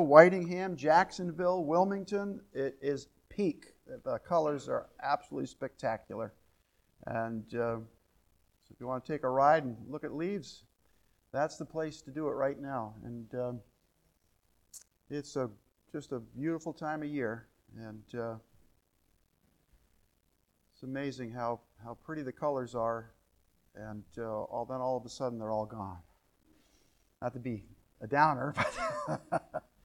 Whitingham, Jacksonville, Wilmington. It is peak. The colors are absolutely spectacular. And uh, so if you want to take a ride and look at leaves, that's the place to do it right now. And um, it's a, just a beautiful time of year. And uh, it's amazing how, how pretty the colors are. And uh, all, then all of a sudden they're all gone. Not to be a downer, but,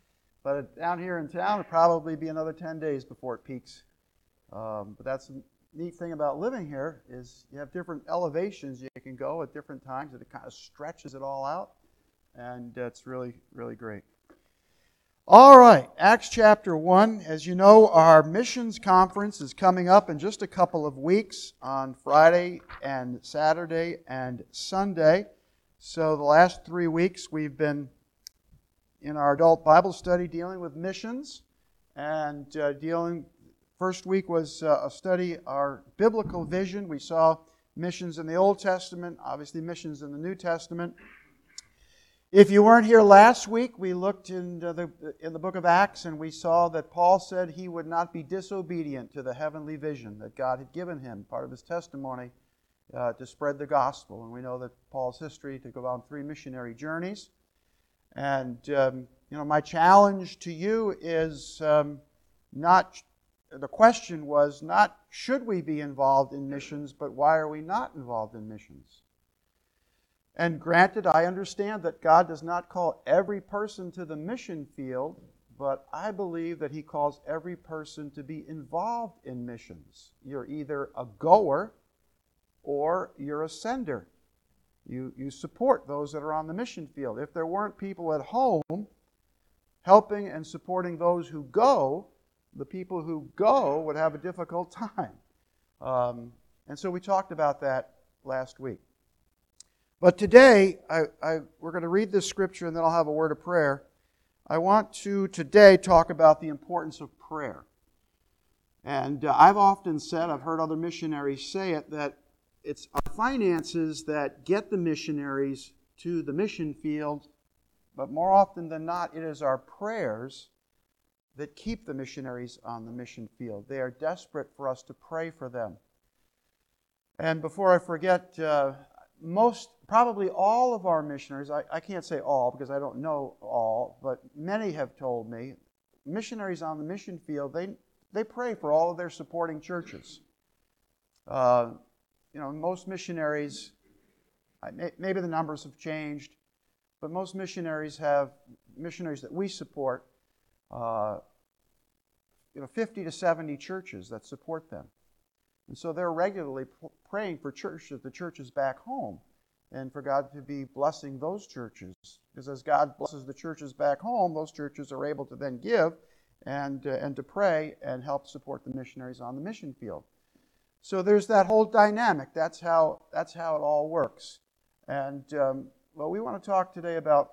but down here in town, it'll probably be another 10 days before it peaks. Um, but that's the neat thing about living here is you have different elevations you can go at different times, and it kind of stretches it all out, and it's really, really great. All right, Acts chapter 1. As you know, our missions conference is coming up in just a couple of weeks on Friday and Saturday and Sunday. So, the last three weeks we've been in our adult Bible study dealing with missions and uh, dealing. First week was uh, a study our biblical vision. We saw missions in the Old Testament, obviously missions in the New Testament. If you weren't here last week, we looked in the, in the book of Acts and we saw that Paul said he would not be disobedient to the heavenly vision that God had given him, part of his testimony uh, to spread the gospel. And we know that Paul's history to go on three missionary journeys. And, um, you know, my challenge to you is um, not, the question was not should we be involved in missions, but why are we not involved in missions? And granted, I understand that God does not call every person to the mission field, but I believe that He calls every person to be involved in missions. You're either a goer or you're a sender. You, you support those that are on the mission field. If there weren't people at home helping and supporting those who go, the people who go would have a difficult time. Um, and so we talked about that last week. But today, I, I, we're going to read this scripture and then I'll have a word of prayer. I want to today talk about the importance of prayer. And uh, I've often said, I've heard other missionaries say it, that it's our finances that get the missionaries to the mission field, but more often than not, it is our prayers that keep the missionaries on the mission field. They are desperate for us to pray for them. And before I forget, uh, most, probably all of our missionaries, I, I can't say all because I don't know all, but many have told me, missionaries on the mission field, they, they pray for all of their supporting churches. Uh, you know, most missionaries, maybe the numbers have changed, but most missionaries have, missionaries that we support, uh, you know, 50 to 70 churches that support them. And so they're regularly praying for churches, the churches back home, and for God to be blessing those churches. Because as God blesses the churches back home, those churches are able to then give and, uh, and to pray and help support the missionaries on the mission field. So there's that whole dynamic. That's how, that's how it all works. And, um, well, we want to talk today about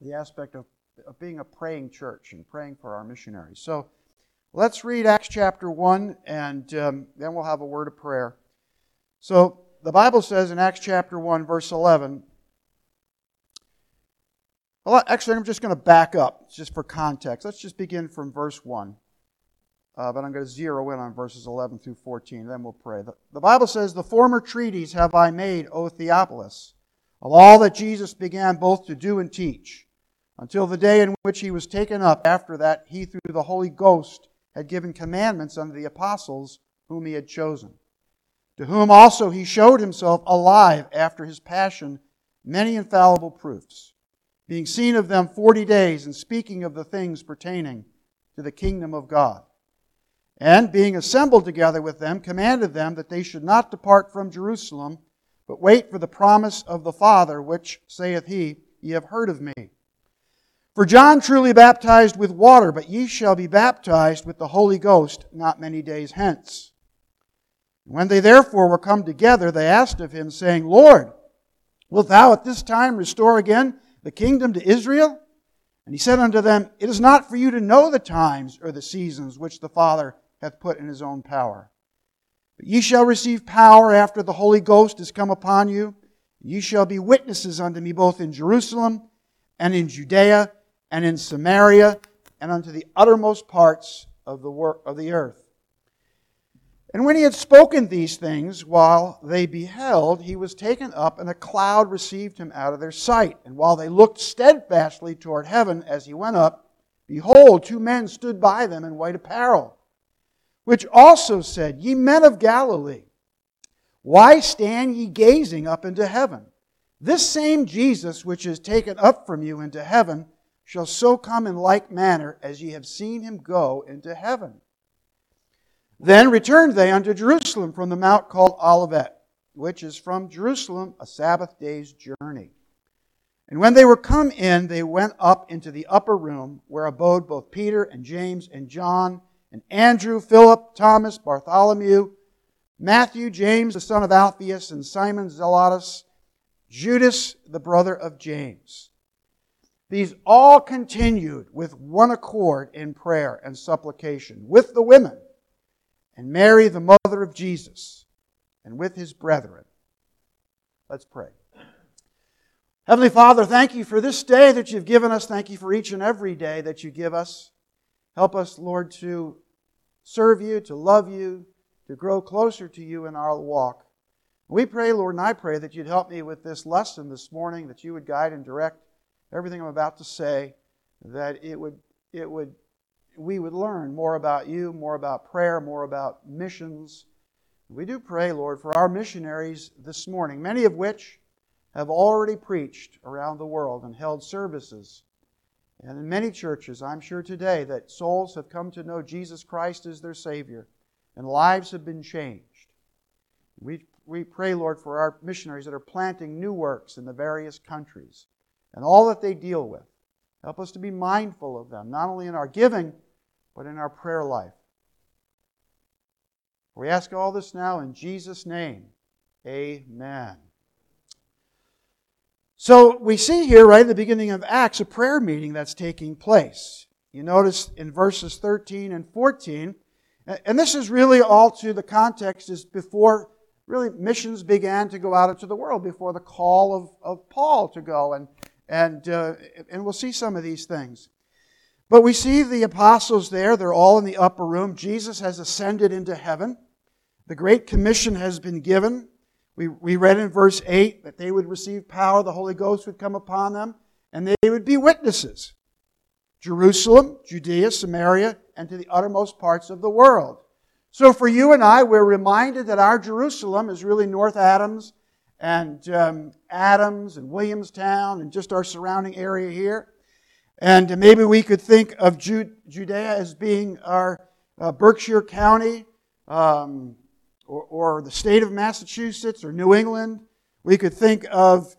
the aspect of, of being a praying church and praying for our missionaries. So let's read Acts chapter 1, and um, then we'll have a word of prayer. So the Bible says in Acts chapter 1, verse 11, well, actually, I'm just going to back up just for context. Let's just begin from verse 1. Uh, but I'm going to zero in on verses 11 through 14, then we'll pray. The, the Bible says, The former treaties have I made, O Theophilus, of all that Jesus began both to do and teach, until the day in which he was taken up. After that, he, through the Holy Ghost, had given commandments unto the apostles whom he had chosen, to whom also he showed himself alive after his passion, many infallible proofs, being seen of them forty days, and speaking of the things pertaining to the kingdom of God and being assembled together with them, commanded them that they should not depart from Jerusalem, but wait for the promise of the Father, which, saith he, Ye have heard of me. For John truly baptized with water, but ye shall be baptized with the Holy Ghost not many days hence. When they therefore were come together, they asked of him, saying, Lord, wilt thou at this time restore again the kingdom to Israel? And he said unto them, It is not for you to know the times or the seasons which the Father hath put in his own power. But ye shall receive power after the Holy Ghost is come upon you. Ye shall be witnesses unto me both in Jerusalem and in Judea and in Samaria, and unto the uttermost parts of the work of the earth. And when he had spoken these things, while they beheld, he was taken up, and a cloud received him out of their sight. And while they looked steadfastly toward heaven as he went up, behold, two men stood by them in white apparel, which also said, Ye men of Galilee, why stand ye gazing up into heaven? This same Jesus, which is taken up from you into heaven, shall so come in like manner as ye have seen him go into heaven. Then returned they unto Jerusalem from the mount called Olivet, which is from Jerusalem a Sabbath day's journey. And when they were come in, they went up into the upper room, where abode both Peter and James and John, and Andrew, Philip, Thomas, Bartholomew, Matthew, James, the son of Alphaeus, and Simon Zelotes, Judas, the brother of James. These all continued with one accord in prayer and supplication with the women and Mary, the mother of Jesus, and with his brethren. Let's pray. Heavenly Father, thank you for this day that you've given us. Thank you for each and every day that you give us. Help us, Lord, to serve you, to love you, to grow closer to you in our walk. We pray, Lord, and I pray that you'd help me with this lesson this morning, that you would guide and direct everything I'm about to say, that it would, it would we would learn more about you, more about prayer, more about missions. We do pray, Lord, for our missionaries this morning, many of which have already preached around the world and held services. And in many churches, I'm sure today, that souls have come to know Jesus Christ as their Savior and lives have been changed. We, we pray, Lord, for our missionaries that are planting new works in the various countries and all that they deal with. Help us to be mindful of them, not only in our giving, but in our prayer life. We ask all this now in Jesus' name. Amen. So we see here, right at the beginning of Acts, a prayer meeting that's taking place. You notice in verses 13 and 14, and this is really all to the context is before really missions began to go out into the world, before the call of, of Paul to go. And, and, uh, and we'll see some of these things. But we see the apostles there. They're all in the upper room. Jesus has ascended into heaven. The Great Commission has been given. We, we read in verse 8 that they would receive power, the Holy Ghost would come upon them, and they would be witnesses. Jerusalem, Judea, Samaria, and to the uttermost parts of the world. So for you and I, we're reminded that our Jerusalem is really North Adams and um, Adams and Williamstown and just our surrounding area here. And maybe we could think of Judea as being our uh, Berkshire County um, or, or, the state of Massachusetts or New England. We could think of,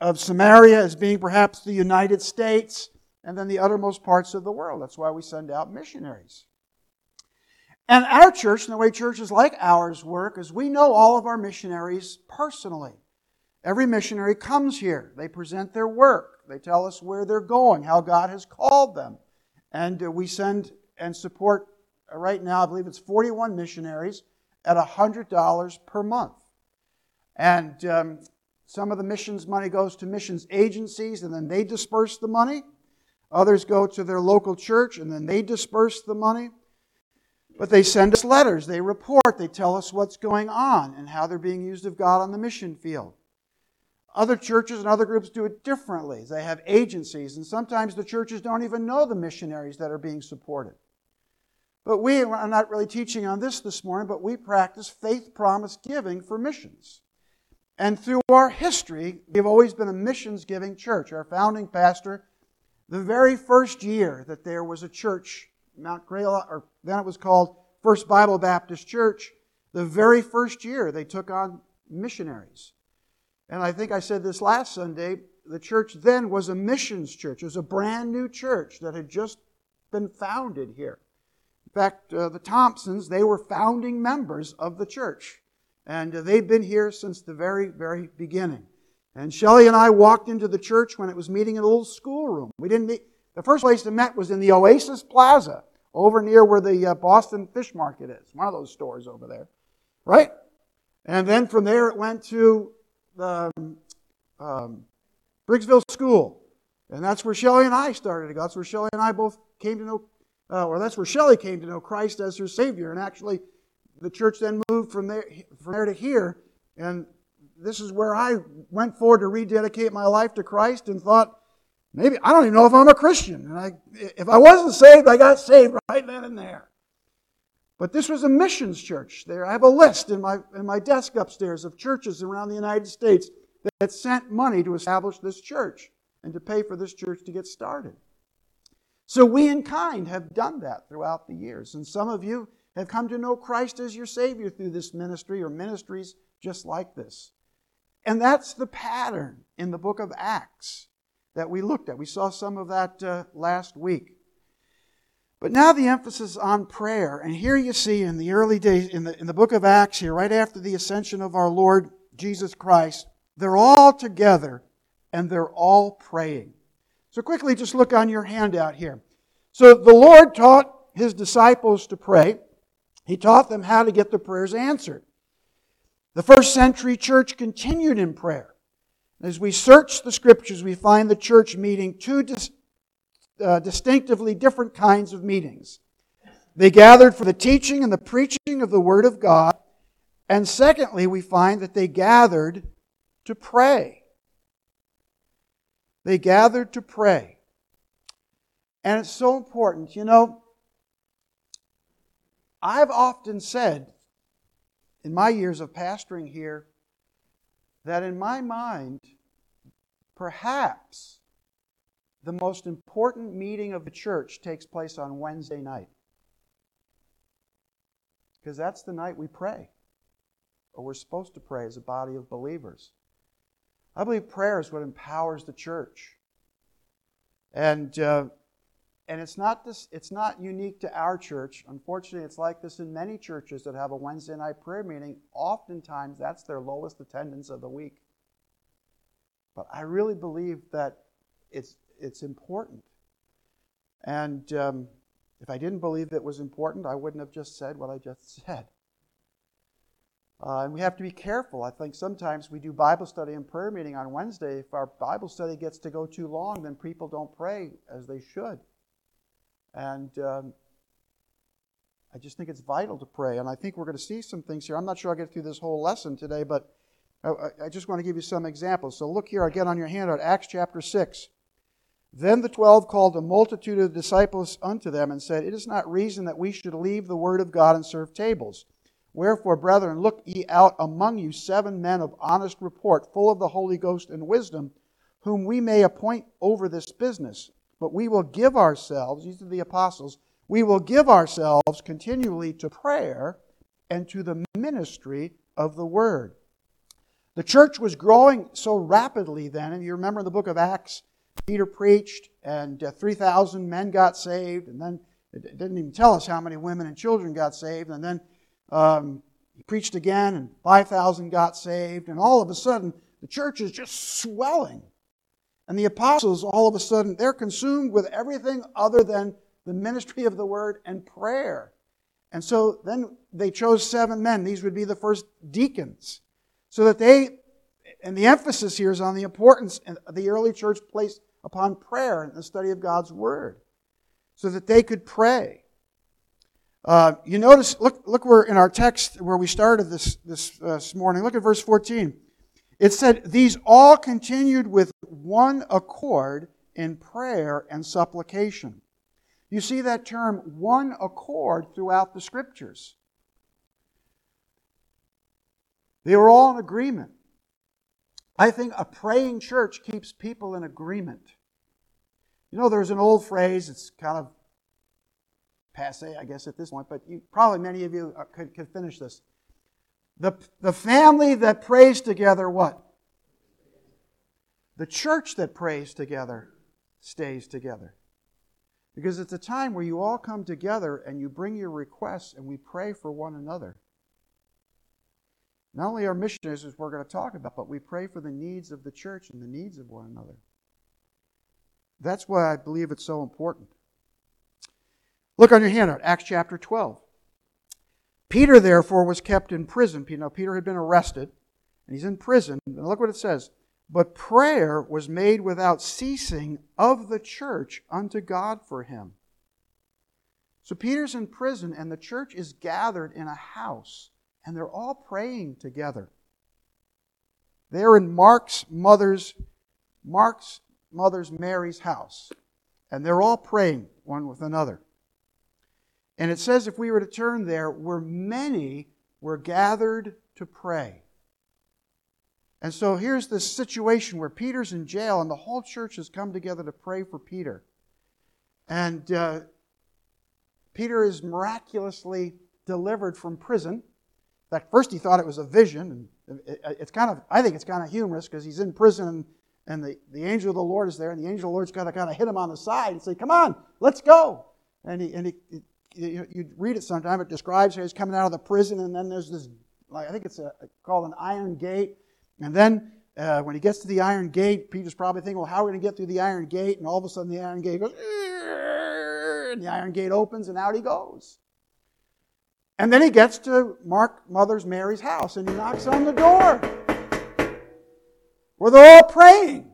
of Samaria as being perhaps the United States and then the uttermost parts of the world. That's why we send out missionaries. And our church, and the way churches like ours work, is we know all of our missionaries personally. Every missionary comes here. They present their work. They tell us where they're going, how God has called them. And uh, we send and support, uh, right now, I believe it's 41 missionaries at $100 per month. And um, some of the missions money goes to missions agencies, and then they disperse the money. Others go to their local church, and then they disperse the money. But they send us letters, they report, they tell us what's going on and how they're being used of God on the mission field. Other churches and other groups do it differently. They have agencies, and sometimes the churches don't even know the missionaries that are being supported. But we, I'm not really teaching on this this morning, but we practice faith promise giving for missions. And through our history, we've always been a missions giving church. Our founding pastor, the very first year that there was a church, Mount Greylock, or then it was called First Bible Baptist Church, the very first year they took on missionaries. And I think I said this last Sunday. The church then was a missions church. It was a brand new church that had just been founded here. In fact, uh, the Thompsons, they were founding members of the church. And uh, they've been here since the very, very beginning. And Shelley and I walked into the church when it was meeting in a little schoolroom. We didn't meet, the first place to met was in the Oasis Plaza, over near where the uh, Boston Fish Market is, one of those stores over there. Right? And then from there it went to the um, Briggsville School. And that's where Shelley and I started to go. That's where Shelley and I both came to know, uh, or that's where Shelley came to know Christ as her Savior. And actually, the church then moved from there, from there to here. And this is where I went forward to rededicate my life to Christ and thought, maybe, I don't even know if I'm a Christian. And I, if I wasn't saved, I got saved right then and there. But this was a missions church. There, I have a list in my, in my desk upstairs of churches around the United States that sent money to establish this church and to pay for this church to get started. So we in kind have done that throughout the years. And some of you have come to know Christ as your Savior through this ministry or ministries just like this. And that's the pattern in the book of Acts that we looked at. We saw some of that uh, last week. But now the emphasis on prayer. And here you see in the early days, in the, in the book of Acts, here, right after the ascension of our Lord Jesus Christ, they're all together and they're all praying. So quickly, just look on your handout here. So the Lord taught his disciples to pray. He taught them how to get the prayers answered. The first century church continued in prayer. As we search the scriptures, we find the church meeting two dis- uh, distinctively different kinds of meetings. They gathered for the teaching and the preaching of the Word of God. And secondly, we find that they gathered to pray. They gathered to pray. And it's so important. You know, I've often said in my years of pastoring here that in my mind, perhaps the most important meeting of the church takes place on Wednesday night. Because that's the night we pray, or we're supposed to pray as a body of believers. I believe prayer is what empowers the church. And uh, and it's not this it's not unique to our church. Unfortunately it's like this in many churches that have a wednesday night prayer meeting. Oftentimes that's their lowest attendance of the week. But i really believe that it's it's important. And um, if i didn't believe it was important i wouldn't have just said what i just said uh, and we have to be careful. I think sometimes we do Bible study and prayer meeting on Wednesday. If our Bible study gets to go too long, then people don't pray as they should. And um, I just think it's vital to pray. And I think we're going to see some things here. I'm not sure I'll get through this whole lesson today, but I, I just want to give you some examples. So look here again on your handout, Acts chapter 6. Then the twelve called a multitude of disciples unto them and said, It is not reason that we should leave the word of God and serve tables. Wherefore, brethren, look ye out among you seven men of honest report, full of the Holy Ghost and wisdom, whom we may appoint over this business but we will give ourselves, these are the apostles, we will give ourselves continually to prayer and to the ministry of the word. The church was growing so rapidly then, and you remember in the book of Acts, Peter preached, and uh, 3,000 men got saved, and then it didn't even tell us how many women and children got saved, and then um, he preached again, and 5,000 got saved, and all of a sudden, the church is just swelling. And the apostles, all of a sudden, they're consumed with everything other than the ministry of the word and prayer. And so then they chose seven men. These would be the first deacons. So that they, and the emphasis here is on the importance the early church placed upon prayer and the study of God's word. So that they could pray. Uh, you notice, look, look where in our text where we started this, this, uh, this morning, look at verse 14. It said, These all continued with one accord in prayer and supplication. You see that term, one accord, throughout the scriptures. They were all in agreement. I think a praying church keeps people in agreement. You know, there's an old phrase, it's kind of passe, I guess, at this point, but you, probably many of you could, could finish this. The, the family that prays together, what? The church that prays together stays together. Because it's a time where you all come together and you bring your requests and we pray for one another. Not only our missionaries, as we're going to talk about, but we pray for the needs of the church and the needs of one another. That's why I believe it's so important. Look on your handout, Acts chapter 12. Peter, therefore, was kept in prison. Know, Peter had been arrested, and he's in prison. And look what it says. but prayer was made without ceasing of the church unto God for him. So Peter's in prison, and the church is gathered in a house, and they're all praying together. They're in Mark's mother's, Mark's mother's Mary's house, and they're all praying one with another. And it says, if we were to turn there, where many were gathered to pray. And so here's this situation where Peter's in jail, and the whole church has come together to pray for Peter. And uh, Peter is miraculously delivered from prison. In fact, first he thought it was a vision, and it's kind of, I think it's kind of humorous because he's in prison and, and the, the angel of the Lord is there, and the angel of the Lord's got to kind of hit him on the side and say, Come on, let's go. And he, and he, you, read it sometime, it describes how he's coming out of the prison, and then there's this, like, I think it's a, called an iron gate, and then uh, when he gets to the iron gate, Peter's probably thinking, well, how are we going to get through the iron gate? And all of a sudden the iron gate goes, and the iron gate opens, and out he goes. And then he gets to Mark Mother's Mary's house, and he knocks on the door where they're all praying.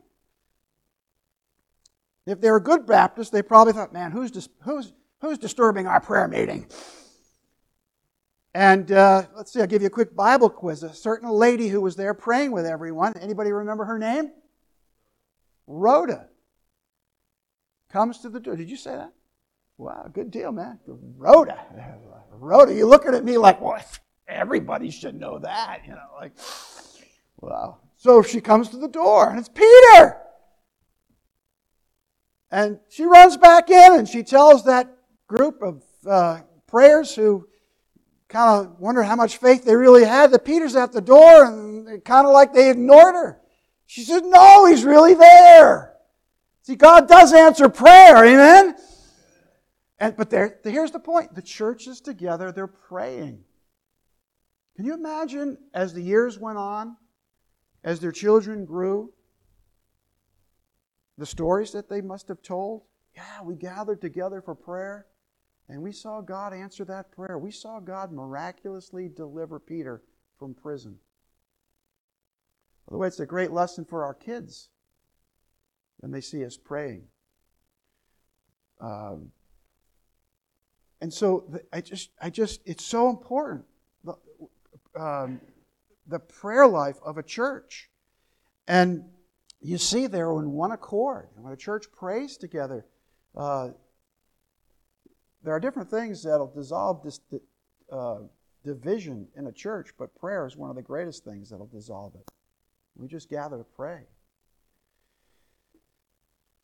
If they were good Baptists, they probably thought, man, who's, dis- who's, who's disturbing our prayer meeting? And uh, let's see, I'll give you a quick Bible quiz. A certain lady who was there praying with everyone. Anybody remember her name? Rhoda. Comes to the door. Did you say that? Wow, good deal, man. Rhoda. Rhoda, you're looking at me like, what? Everybody should know that. You know, like, wow. So she comes to the door, and it's Peter. And she runs back in and she tells that group of uh, prayers who kind of wondered how much faith they really had that Peter's at the door and kind of like they ignored her. She said, No, he's really there. See, God does answer prayer, amen? And, but there, here's the point the church is together, they're praying. Can you imagine as the years went on, as their children grew, the stories that they must have told? Yeah, we gathered together for prayer. And we saw God answer that prayer. We saw God miraculously deliver Peter from prison. By the way, it's a great lesson for our kids when they see us praying. Um, and so I just, I just, it's so important. The, um, the prayer life of a church. And you see there in one accord. When a church prays together, uh, there are different things that'll dissolve this uh, division in a church, but prayer is one of the greatest things that'll dissolve it. We just gather to pray.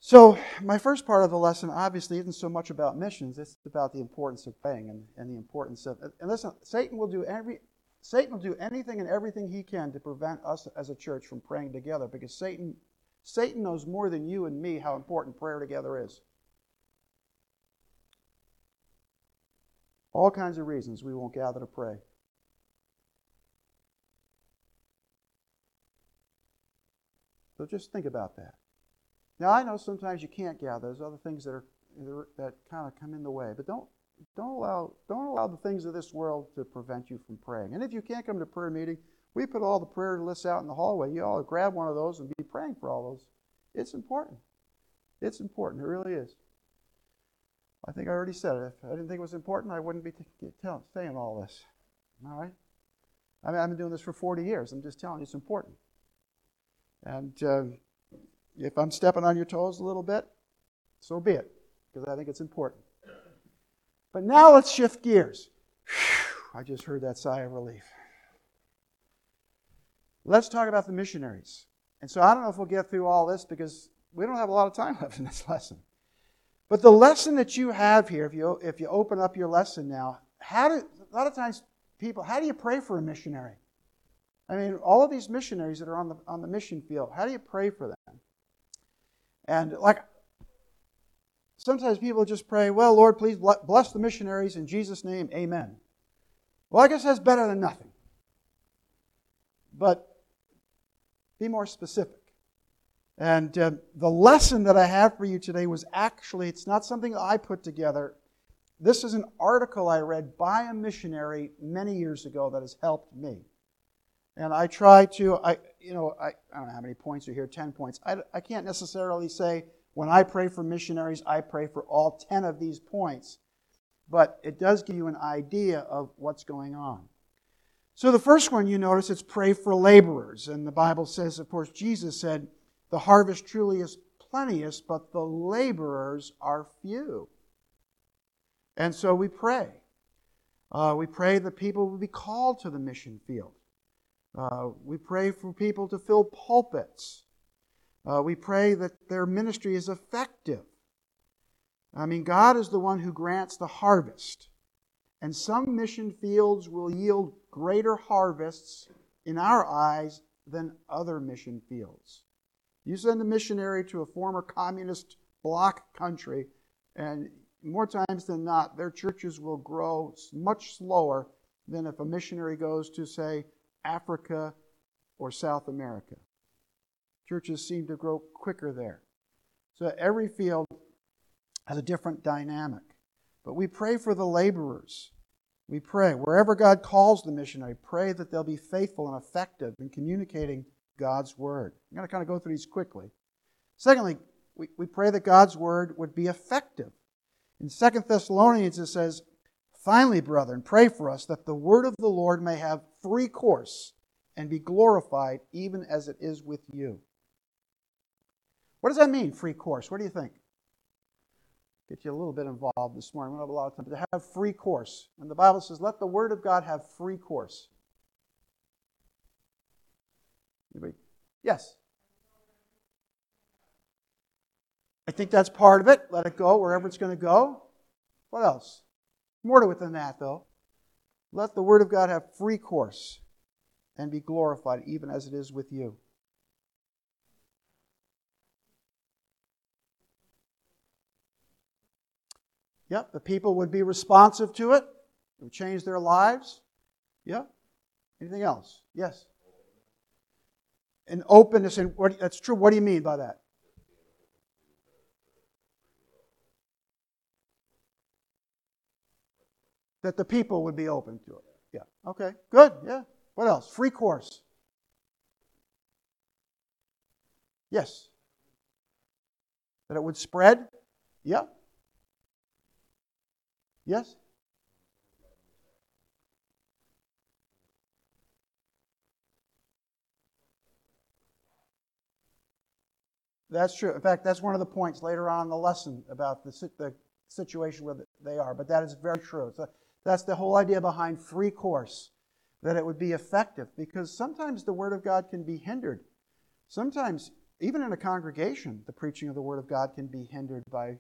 So, my first part of the lesson obviously isn't so much about missions, it's about the importance of praying and, and the importance of. And listen, Satan will do every. Satan will do anything and everything he can to prevent us as a church from praying together because Satan, Satan knows more than you and me how important prayer together is. All kinds of reasons we won't gather to pray. So just think about that. Now I know sometimes you can't gather. There's other things that are that kind of come in the way, but don't don't allow don't allow the things of this world to prevent you from praying. And if you can't come to prayer meeting, we put all the prayer lists out in the hallway. You all grab one of those and be praying for all those. It's important. It's important. It really is. I think I already said it. If I didn't think it was important, I wouldn't be t- saying all this. All right? I mean, I've been doing this for 40 years. I'm just telling you it's important. And uh, if I'm stepping on your toes a little bit, so be it, because I think it's important. But now let's shift gears. Whew, I just heard that sigh of relief. Let's talk about the missionaries. And so I don't know if we'll get through all this because we don't have a lot of time left in this lesson. But the lesson that you have here, if you, if you open up your lesson now, how do, a lot of times people, how do you pray for a missionary? I mean, all of these missionaries that are on the, on the mission field, how do you pray for them? And like, sometimes people just pray, well, Lord, please bless the missionaries in Jesus' name, amen. Well, I guess that's better than nothing. But be more specific. And uh, the lesson that I have for you today was actually, it's not something I put together. This is an article I read by a missionary many years ago that has helped me. And I try to, I, you know, I, I don't know how many points are here, 10 points. I, I can't necessarily say when I pray for missionaries, I pray for all 10 of these points, but it does give you an idea of what's going on. So the first one you notice it's pray for laborers. And the Bible says, of course, Jesus said, the harvest truly is plenteous, but the laborers are few. And so we pray. Uh, we pray that people will be called to the mission field. Uh, we pray for people to fill pulpits. Uh, we pray that their ministry is effective. I mean, God is the one who grants the harvest. And some mission fields will yield greater harvests in our eyes than other mission fields. You send a missionary to a former communist bloc country, and more times than not, their churches will grow much slower than if a missionary goes to, say, Africa or South America. Churches seem to grow quicker there. So every field has a different dynamic. But we pray for the laborers. We pray, wherever God calls the missionary, pray that they'll be faithful and effective in communicating God's word. I'm going to kind of go through these quickly. Secondly, we, we pray that God's word would be effective. In 2 Thessalonians, it says, Finally, brethren, pray for us that the word of the Lord may have free course and be glorified even as it is with you. What does that mean, free course? What do you think? Get you a little bit involved this morning. We don't have a lot of time. but To have free course. And the Bible says, let the word of God have free course. Anybody? Yes. I think that's part of it. Let it go wherever it's going to go. What else? More to it than that, though. Let the Word of God have free course and be glorified, even as it is with you. Yep, the people would be responsive to it. It would change their lives. Yep. Anything else? Yes. And openness, and what, that's true. What do you mean by that? that the people would be open to it. Yeah. Okay. Good. Yeah. What else? Free course. Yes. That it would spread? Yeah. Yes? That's true. In fact, that's one of the points later on in the lesson about the, the situation where they are. But that is very true. So that's the whole idea behind free course, that it would be effective, because sometimes the Word of God can be hindered. Sometimes, even in a congregation, the preaching of the Word of God can be hindered by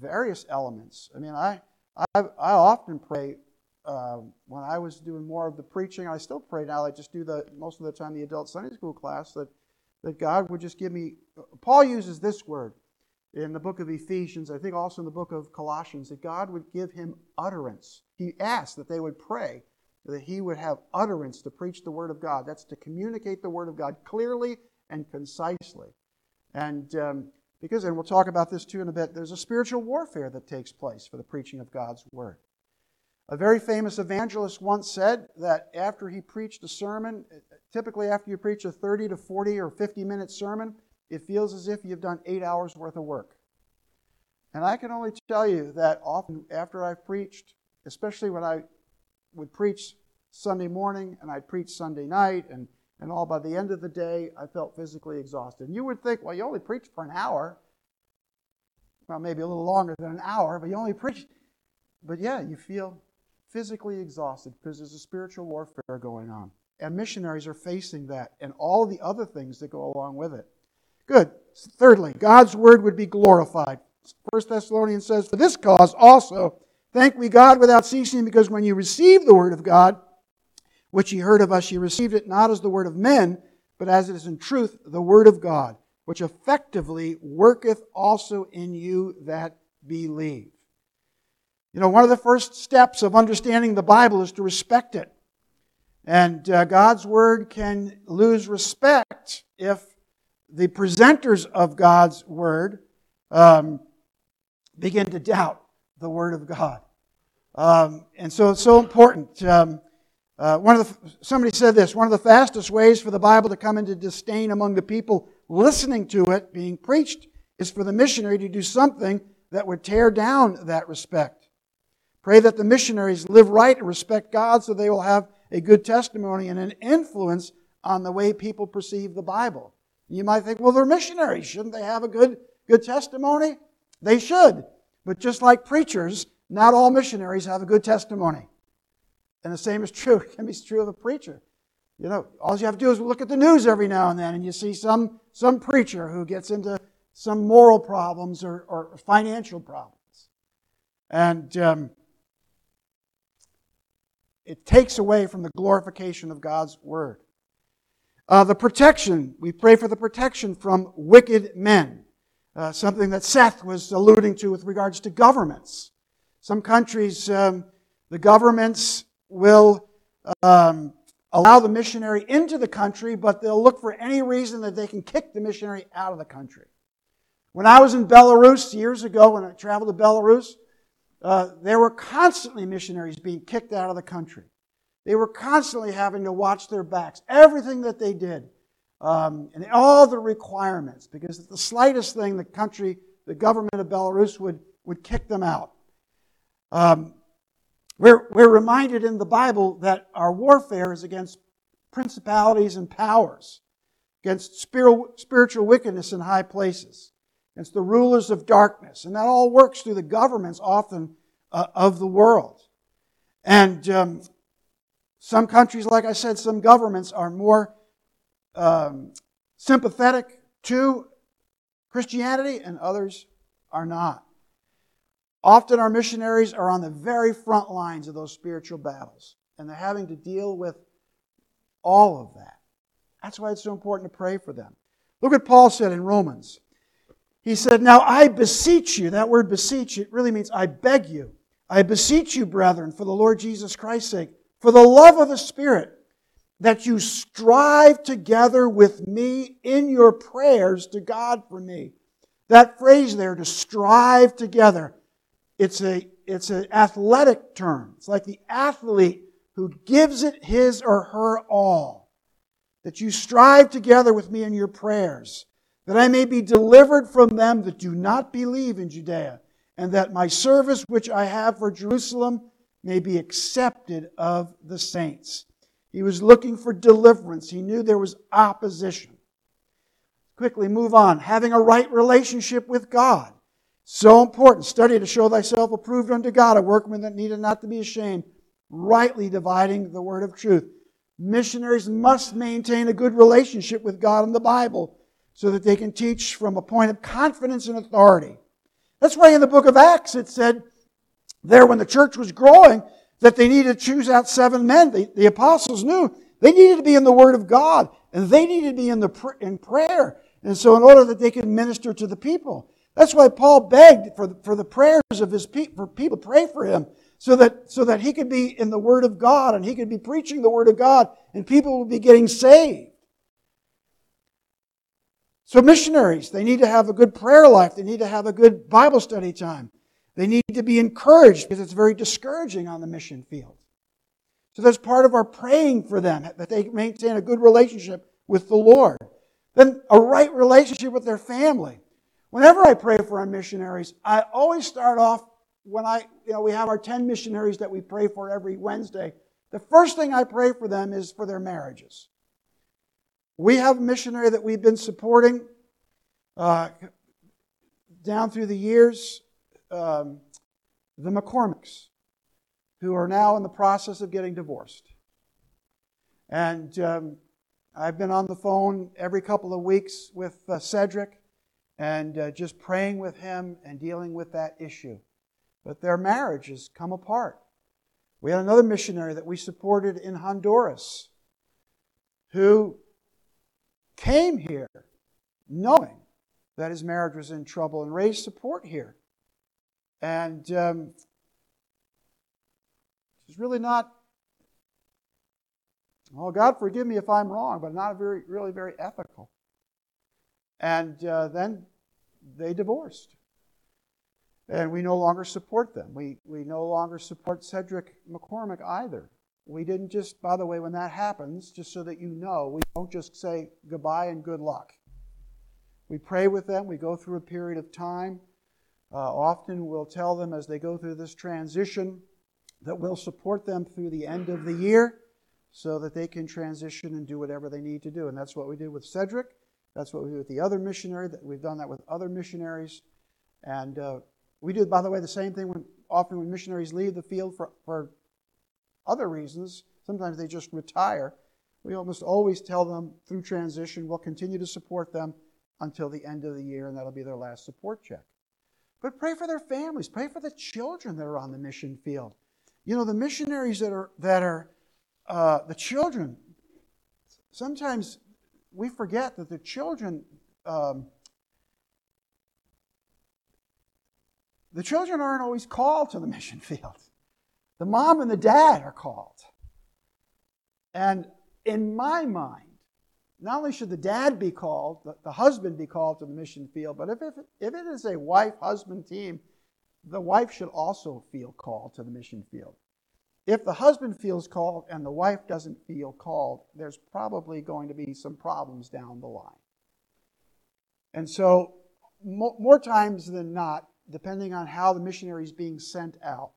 various elements. I mean, I, I, I often pray uh, when I was doing more of the preaching, I still pray now. I just do the most of the time the adult Sunday school class that that God would just give me. Paul uses this word in the book of Ephesians, I think also in the book of Colossians, that God would give him utterance. He asked that they would pray that he would have utterance to preach the Word of God. That's to communicate the Word of God clearly and concisely. And um, because, and we'll talk about this too in a bit, there's a spiritual warfare that takes place for the preaching of God's Word. A very famous evangelist once said that after he preached a sermon, typically after you preach a 30 to 40 or 50 minute sermon, it feels as if you've done eight hours worth of work. And I can only tell you that often after I've preached, especially when I would preach Sunday morning and I'd preach Sunday night and, and all, by the end of the day, I felt physically exhausted. And you would think, well, you only preached for an hour. Well, maybe a little longer than an hour, but you only preached. But yeah, you feel physically exhausted because there's a spiritual warfare going on. And missionaries are facing that and all the other things that go along with it. Good. Thirdly, God's word would be glorified. First Thessalonians says, For this cause also thank we God without ceasing, because when you received the word of God, which ye heard of us, ye received it not as the word of men, but as it is in truth the word of God, which effectively worketh also in you that believe. You know, one of the first steps of understanding the Bible is to respect it. And uh, God's word can lose respect if the presenters of God's word um, begin to doubt the word of God. Um, and so it's so important. Um, Uh, one of the, somebody said this one of the fastest ways for the Bible to come into disdain among the people listening to it being preached is for the missionary to do something that would tear down that respect. Pray that the missionaries live right and respect God so they will have a good testimony and an influence on the way people perceive the Bible. You might think, well, they're missionaries. Shouldn't they have a good, good testimony? They should. But just like preachers, not all missionaries have a good testimony. And the same is true, it can be true of a preacher. You know, all you have to do is look at the news every now and then and you see some, some preacher who gets into some moral problems or, or financial problems. And um, it takes away from the glorification of God's word. Uh, the protection, we pray for the protection from wicked men. Uh, something that Seth was alluding to with regards to governments. Some countries, um, the governments will um, allow the missionary into the country, but they'll look for any reason that they can kick the missionary out of the country. When I was in Belarus years ago, when I traveled to Belarus, uh, there were constantly missionaries being kicked out of the country. They were constantly having to watch their backs, everything that they did, um, and all the requirements, because the slightest thing, the country, the government of Belarus would, would kick them out. Um, we're, we're reminded in the Bible that our warfare is against principalities and powers, against spiritual wickedness in high places, against the rulers of darkness. And that all works through the governments often uh, of the world. And um, some countries, like I said, some governments are more um, sympathetic to Christianity and others are not. Often our missionaries are on the very front lines of those spiritual battles, and they're having to deal with all of that. That's why it's so important to pray for them. Look what Paul said in Romans. He said, Now I beseech you, that word beseech, it really means I beg you. I beseech you, brethren, for the Lord Jesus Christ's sake, for the love of the Spirit, that you strive together with me in your prayers to God for me. That phrase there, to strive together, it's a it's an athletic term. It's like the athlete who gives it his or her all. That you strive together with me in your prayers, that I may be delivered from them that do not believe in Judea, and that my service which I have for Jerusalem may be accepted of the saints. He was looking for deliverance. He knew there was opposition. Quickly move on. Having a right relationship with God. So important. Study to show thyself approved unto God, a workman that needed not to be ashamed, rightly dividing the word of truth. Missionaries must maintain a good relationship with God and the Bible so that they can teach from a point of confidence and authority. That's why in the book of Acts it said there when the church was growing that they needed to choose out seven men. The, the apostles knew they needed to be in the Word of God and they needed to be in, the, in prayer. And so in order that they could minister to the people. That's why Paul begged for the, for the prayers of his people, for people to pray for him, so that, so that he could be in the Word of God and he could be preaching the Word of God and people would be getting saved. So missionaries, they need to have a good prayer life. They need to have a good Bible study time. They need to be encouraged because it's very discouraging on the mission field. So that's part of our praying for them, that they maintain a good relationship with the Lord. Then a right relationship with their family. Whenever I pray for our missionaries, I always start off when I, you know, we have our 10 missionaries that we pray for every Wednesday. The first thing I pray for them is for their marriages. We have a missionary that we've been supporting uh, down through the years, um, the McCormicks, who are now in the process of getting divorced. And um, I've been on the phone every couple of weeks with uh, Cedric and uh, just praying with him and dealing with that issue. But their marriage has come apart. We had another missionary that we supported in Honduras who came here knowing that his marriage was in trouble and raised support here. And um, it's really not, well, God forgive me if I'm wrong, but not very, really very ethical. And uh, then they divorced. And we no longer support them. We, we no longer support Cedric McCormick either. We didn't just, by the way, when that happens, just so that you know, we don't just say goodbye and good luck. We pray with them, we go through a period of time. Uh, often we'll tell them as they go through this transition that we'll support them through the end of the year so that they can transition and do whatever they need to do. And that's what we did with Cedric. That's what we do with the other missionary. That we've done that with other missionaries, and uh, we do, by the way, the same thing when often when missionaries leave the field for, for other reasons. Sometimes they just retire. We almost always tell them through transition we'll continue to support them until the end of the year, and that'll be their last support check. But pray for their families. Pray for the children that are on the mission field. You know, the missionaries that are that are uh, the children. Sometimes we forget that the children. Um, the children aren't always called to the mission field. The mom and the dad are called. And in my mind, not only should the dad be called, the, the husband be called to the mission field, but if, if, if it is a wife husband team, the wife should also feel called to the mission field. If the husband feels called and the wife doesn't feel called, there's probably going to be some problems down the line. And so, more times than not, depending on how the missionary is being sent out,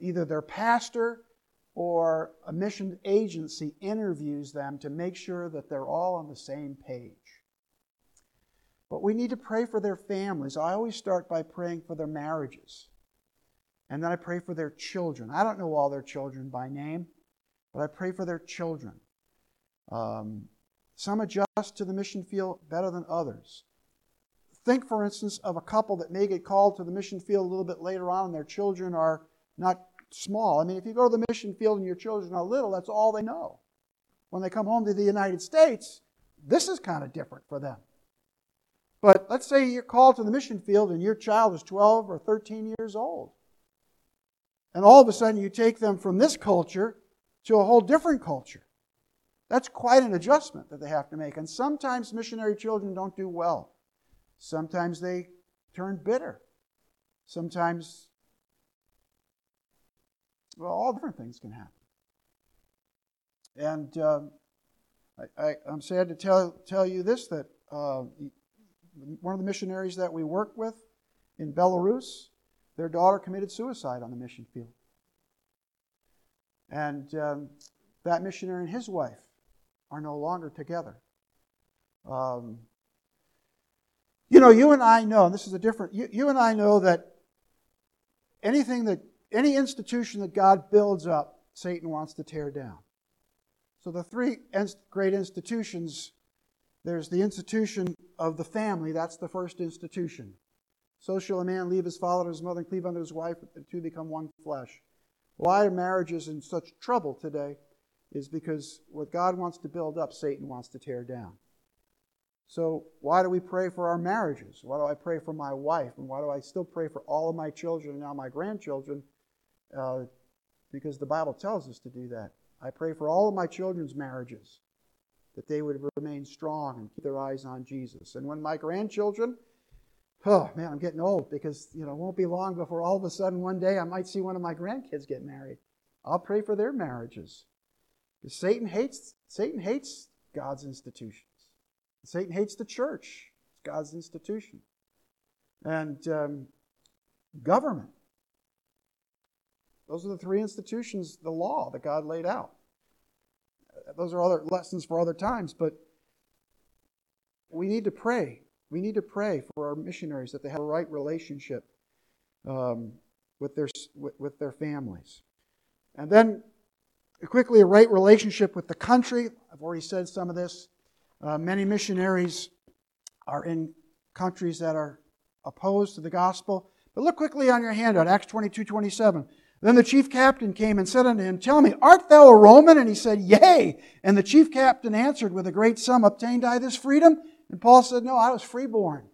either their pastor or a mission agency interviews them to make sure that they're all on the same page. But we need to pray for their families. I always start by praying for their marriages. And then I pray for their children. I don't know all their children by name, but I pray for their children. Um, some adjust to the mission field better than others. Think, for instance, of a couple that may get called to the mission field a little bit later on and their children are not small. I mean, if you go to the mission field and your children are little, that's all they know. When they come home to the United States, this is kind of different for them. But let's say you're called to the mission field and your child is 12 or 13 years old. And all of a sudden, you take them from this culture to a whole different culture. That's quite an adjustment that they have to make. And sometimes missionary children don't do well. Sometimes they turn bitter. Sometimes, well, all different things can happen. And um, I, am sad to tell, tell you this that uh, one of the missionaries that we work with in Belarus, their daughter committed suicide on the mission field. And um, that missionary and his wife are no longer together. Um, you know, you and I know, and this is a different, you, you and I know that anything that, any institution that God builds up, Satan wants to tear down. So the three great institutions there's the institution of the family, that's the first institution. So shall a man leave his father and his mother and cleave unto his wife, and the two become one flesh. Why are marriages in such trouble today is because what God wants to build up, Satan wants to tear down. So, why do we pray for our marriages? Why do I pray for my wife? And why do I still pray for all of my children and now my grandchildren? Uh, because the Bible tells us to do that. I pray for all of my children's marriages, that they would remain strong and keep their eyes on Jesus. And when my grandchildren, oh man, I'm getting old because you know it won't be long before all of a sudden one day I might see one of my grandkids get married. I'll pray for their marriages. Because Satan hates Satan hates God's institutions. Satan hates the church. It's God's institution. And um, government. Those are the three institutions, the law that God laid out. Those are other lessons for other times, but we need to pray we need to pray for our missionaries that they have a right relationship um, with, their, with, with their families. And then, quickly, a right relationship with the country. I've already said some of this. Uh, many missionaries are in countries that are opposed to the gospel. But look quickly on your handout, Acts 22 27. Then the chief captain came and said unto him, Tell me, art thou a Roman? And he said, Yea. And the chief captain answered, With a great sum obtained I this freedom. And Paul said, No, I was freeborn.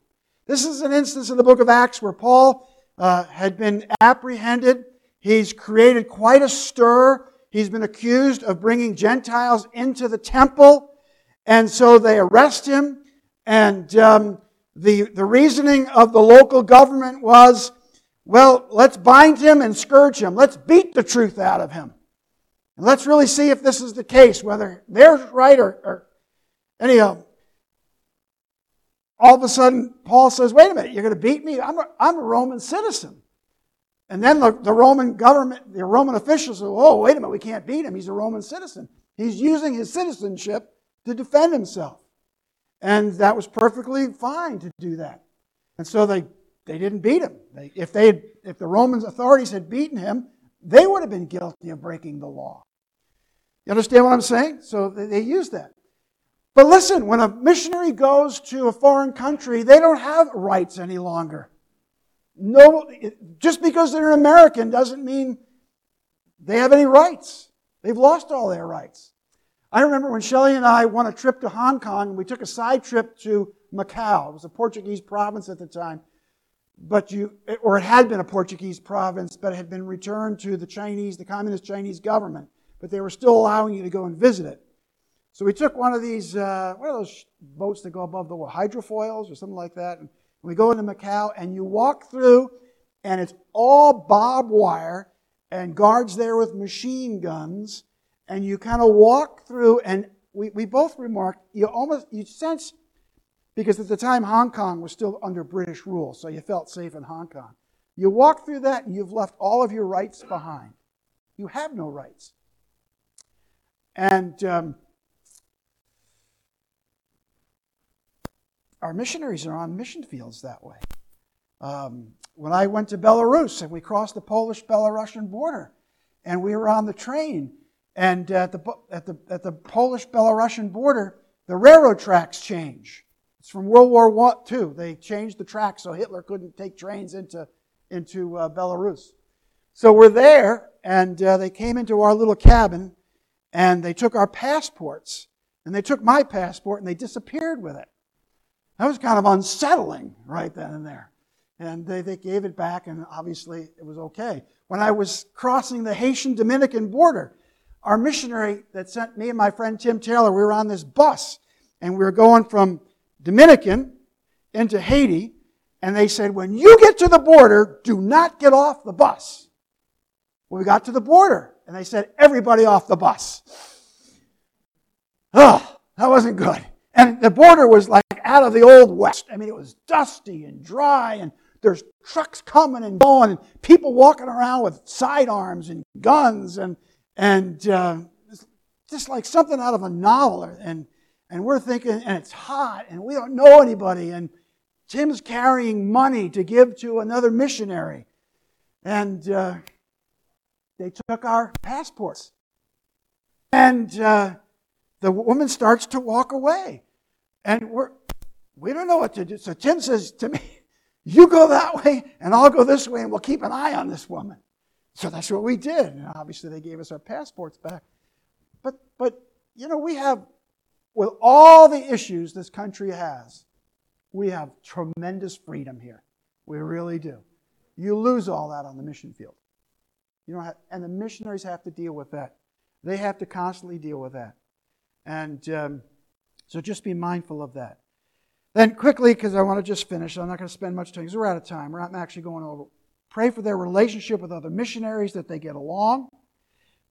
This is an instance in the book of Acts where Paul uh, had been apprehended. He's created quite a stir. He's been accused of bringing Gentiles into the temple. And so they arrest him. And um, the, the reasoning of the local government was well, let's bind him and scourge him. Let's beat the truth out of him. And let's really see if this is the case, whether they're right or, or any of them. All of a sudden, Paul says, wait a minute, you're going to beat me? I'm a, I'm a Roman citizen. And then the, the Roman government, the Roman officials say, oh, wait a minute, we can't beat him. He's a Roman citizen. He's using his citizenship to defend himself. And that was perfectly fine to do that. And so they, they didn't beat him. They, if, they had, if the Roman authorities had beaten him, they would have been guilty of breaking the law. You understand what I'm saying? So they, they used that. But listen, when a missionary goes to a foreign country, they don't have rights any longer. No, just because they're an American doesn't mean they have any rights. They've lost all their rights. I remember when Shelley and I won a trip to Hong Kong, and we took a side trip to Macau. It was a Portuguese province at the time, but you, or it had been a Portuguese province, but it had been returned to the Chinese, the communist Chinese government. But they were still allowing you to go and visit it. So we took one of these, uh, what those boats that go above the water, hydrofoils or something like that. And we go into Macau, and you walk through, and it's all barbed wire and guards there with machine guns and you kind of walk through, and we, we both remarked, you almost, you sense, because at the time Hong Kong was still under British rule, so you felt safe in Hong Kong. You walk through that and you've left all of your rights behind. You have no rights. And um, our missionaries are on mission fields that way. Um, when I went to Belarus and we crossed the Polish Belarusian border and we were on the train, and at the, at the, at the Polish Belarusian border, the railroad tracks change. It's from World War II. They changed the tracks so Hitler couldn't take trains into, into uh, Belarus. So we're there, and uh, they came into our little cabin, and they took our passports, and they took my passport, and they disappeared with it. That was kind of unsettling right then and there. And they, they gave it back, and obviously it was okay. When I was crossing the Haitian Dominican border, our missionary that sent me and my friend Tim Taylor, we were on this bus and we were going from Dominican into Haiti. And they said, when you get to the border, do not get off the bus. Well, we got to the border and they said, everybody off the bus. Oh, that wasn't good. And the border was like out of the old west. I mean, it was dusty and dry and there's trucks coming and going and people walking around with sidearms and guns and and uh, just like something out of a novel. And, and we're thinking, and it's hot, and we don't know anybody, and Tim's carrying money to give to another missionary. And uh, they took our passports. And uh, the woman starts to walk away. And we're, we don't know what to do. So Tim says to me, You go that way, and I'll go this way, and we'll keep an eye on this woman. So that's what we did. And obviously, they gave us our passports back. But, but, you know, we have, with all the issues this country has, we have tremendous freedom here. We really do. You lose all that on the mission field. You don't have, and the missionaries have to deal with that. They have to constantly deal with that. And um, so just be mindful of that. Then quickly, because I want to just finish, I'm not going to spend much time because we're out of time. We're, I'm actually going over Pray for their relationship with other missionaries that they get along.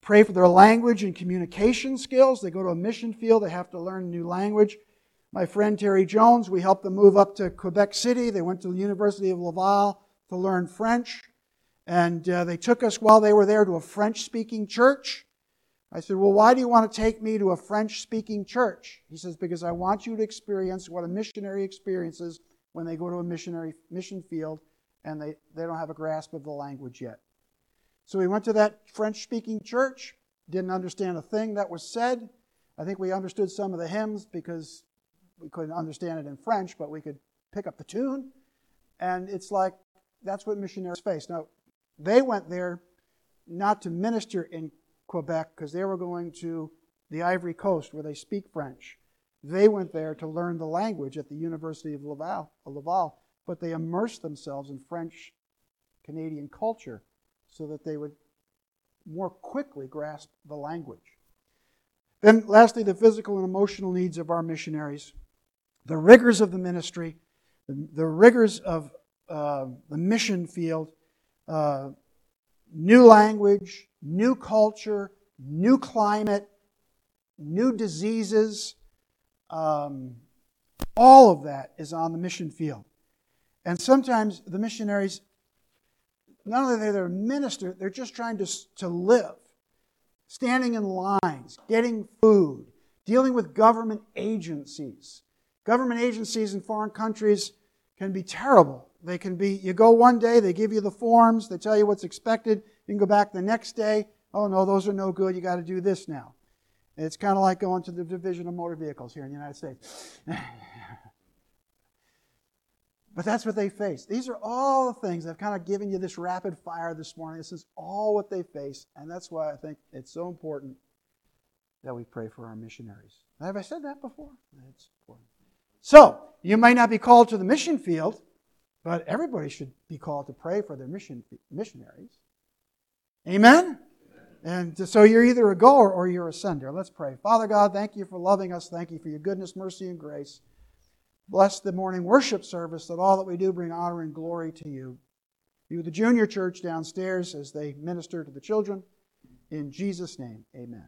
Pray for their language and communication skills. They go to a mission field, they have to learn a new language. My friend Terry Jones, we helped them move up to Quebec City. They went to the University of Laval to learn French. And uh, they took us while they were there to a French speaking church. I said, Well, why do you want to take me to a French speaking church? He says, Because I want you to experience what a missionary experiences when they go to a missionary mission field and they, they don't have a grasp of the language yet. So we went to that French speaking church, didn't understand a thing that was said. I think we understood some of the hymns because we couldn't understand it in French, but we could pick up the tune. And it's like that's what missionaries face. Now, they went there not to minister in Quebec because they were going to the Ivory Coast where they speak French. They went there to learn the language at the University of Laval. Laval but they immersed themselves in French Canadian culture so that they would more quickly grasp the language. Then, lastly, the physical and emotional needs of our missionaries, the rigors of the ministry, the, the rigors of uh, the mission field, uh, new language, new culture, new climate, new diseases. Um, all of that is on the mission field. And sometimes the missionaries, not only are they a minister, they're just trying to, to live, standing in lines, getting food, dealing with government agencies. Government agencies in foreign countries can be terrible. They can be, you go one day, they give you the forms, they tell you what's expected. You can go back the next day. Oh, no, those are no good. You got to do this now. It's kind of like going to the Division of Motor Vehicles here in the United States. but that's what they face. These are all the things I've kind of given you this rapid fire this morning. This is all what they face, and that's why I think it's so important that we pray for our missionaries. Have I said that before? It's important. So, you might not be called to the mission field, but everybody should be called to pray for their mission missionaries. Amen? And so you're either a goer or you're a sender. Let's pray. Father God, thank you for loving us. Thank you for your goodness, mercy, and grace. Bless the morning worship service that all that we do bring honor and glory to you. You, the junior church downstairs, as they minister to the children. In Jesus' name, amen.